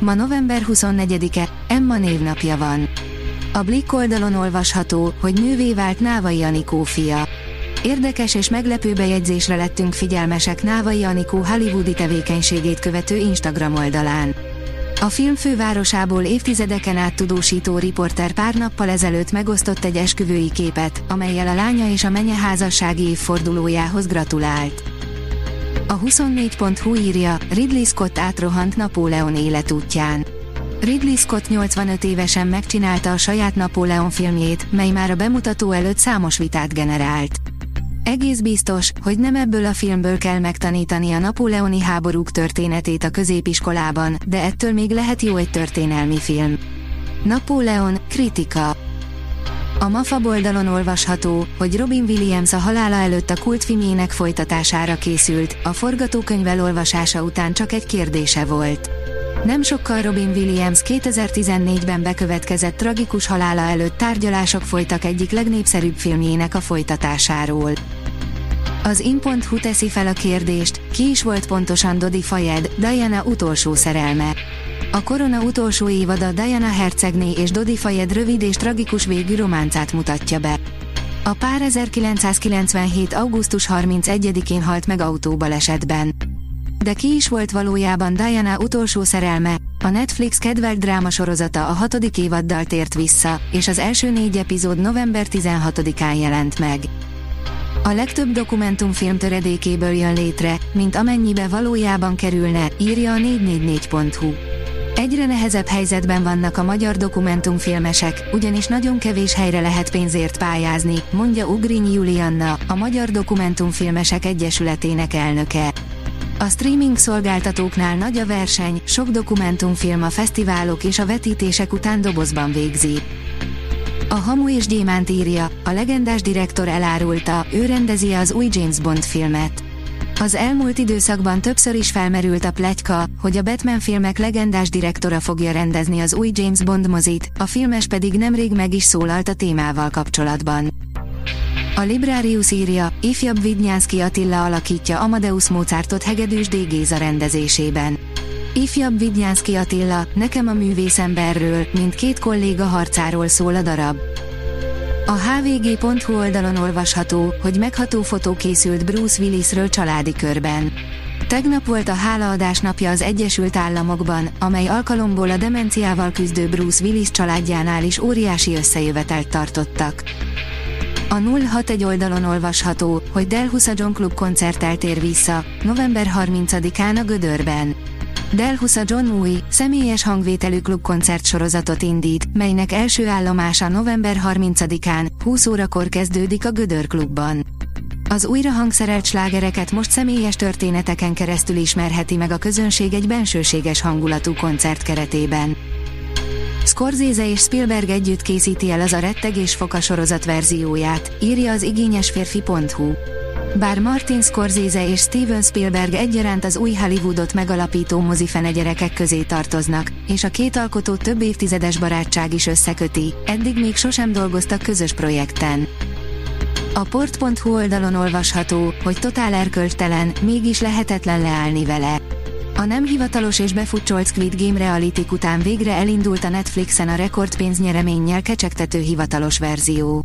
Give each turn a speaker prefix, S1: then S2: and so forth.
S1: Ma november 24-e, Emma névnapja van. A Blick oldalon olvasható, hogy nővé vált Návai Anikó fia. Érdekes és meglepő bejegyzésre lettünk figyelmesek Návai Anikó hollywoodi tevékenységét követő Instagram oldalán. A film fővárosából évtizedeken át tudósító riporter pár nappal ezelőtt megosztott egy esküvői képet, amelyel a lánya és a menye házassági évfordulójához gratulált. A 24.hu írja, Ridley Scott átrohant Napóleon életútján. Ridley Scott 85 évesen megcsinálta a saját Napóleon filmjét, mely már a bemutató előtt számos vitát generált. Egész biztos, hogy nem ebből a filmből kell megtanítani a napóleoni háborúk történetét a középiskolában, de ettől még lehet jó egy történelmi film. Napóleon, kritika a MAFA oldalon olvasható, hogy Robin Williams a halála előtt a kultfilmjének folytatására készült, a forgatókönyv elolvasása után csak egy kérdése volt. Nem sokkal Robin Williams 2014-ben bekövetkezett tragikus halála előtt tárgyalások folytak egyik legnépszerűbb filmjének a folytatásáról. Az in.hu teszi fel a kérdést, ki is volt pontosan Dodi Fayed, Diana utolsó szerelme. A korona utolsó évada Diana hercegné és Dodi Fayed rövid és tragikus végű románcát mutatja be. A pár 1997. augusztus 31-én halt meg autóbalesetben. De ki is volt valójában Diana utolsó szerelme? A Netflix kedvelt drámasorozata a hatodik évaddal tért vissza, és az első négy epizód november 16-án jelent meg. A legtöbb dokumentumfilm töredékéből jön létre, mint amennyibe valójában kerülne, írja a 444.hu. Egyre nehezebb helyzetben vannak a magyar dokumentumfilmesek, ugyanis nagyon kevés helyre lehet pénzért pályázni, mondja Ugrinyi Julianna, a Magyar Dokumentumfilmesek Egyesületének elnöke. A streaming szolgáltatóknál nagy a verseny, sok dokumentumfilm a fesztiválok és a vetítések után dobozban végzi. A Hamu és Gyémánt írja, a legendás direktor elárulta, ő rendezi az új James Bond filmet. Az elmúlt időszakban többször is felmerült a pletyka, hogy a Batman filmek legendás direktora fogja rendezni az új James Bond mozit, a filmes pedig nemrég meg is szólalt a témával kapcsolatban. A Librarius írja, ifjabb Vidnyánszki Attila alakítja Amadeus Mozartot Hegedűs D. Géza rendezésében. Ifjabb Vidnyánszki Attila, nekem a művészemberről, mint két kolléga harcáról szól a darab. A hvg.hu oldalon olvasható, hogy megható fotó készült Bruce Willisről családi körben. Tegnap volt a hálaadás napja az Egyesült Államokban, amely alkalomból a demenciával küzdő Bruce Willis családjánál is óriási összejövetelt tartottak. A 061 oldalon olvasható, hogy Del Husa John Club koncerttel tér vissza, november 30-án a Gödörben. Del Husa John új, személyes hangvételű klubkoncert sorozatot indít, melynek első állomása november 30-án, 20 órakor kezdődik a Gödör klubban. Az újra hangszerelt slágereket most személyes történeteken keresztül ismerheti meg a közönség egy bensőséges hangulatú koncert keretében. Scorsese és Spielberg együtt készíti el az a rettegés foka sorozat verzióját, írja az igényesférfi.hu. Bár Martin Scorsese és Steven Spielberg egyaránt az új Hollywoodot megalapító mozifene gyerekek közé tartoznak, és a két alkotó több évtizedes barátság is összeköti, eddig még sosem dolgoztak közös projekten. A port.hu oldalon olvasható, hogy totál erkölcstelen, mégis lehetetlen leállni vele. A nem hivatalos és befutcsolt Squid Game reality után végre elindult a Netflixen a rekordpénznyereménnyel kecsegtető hivatalos verzió.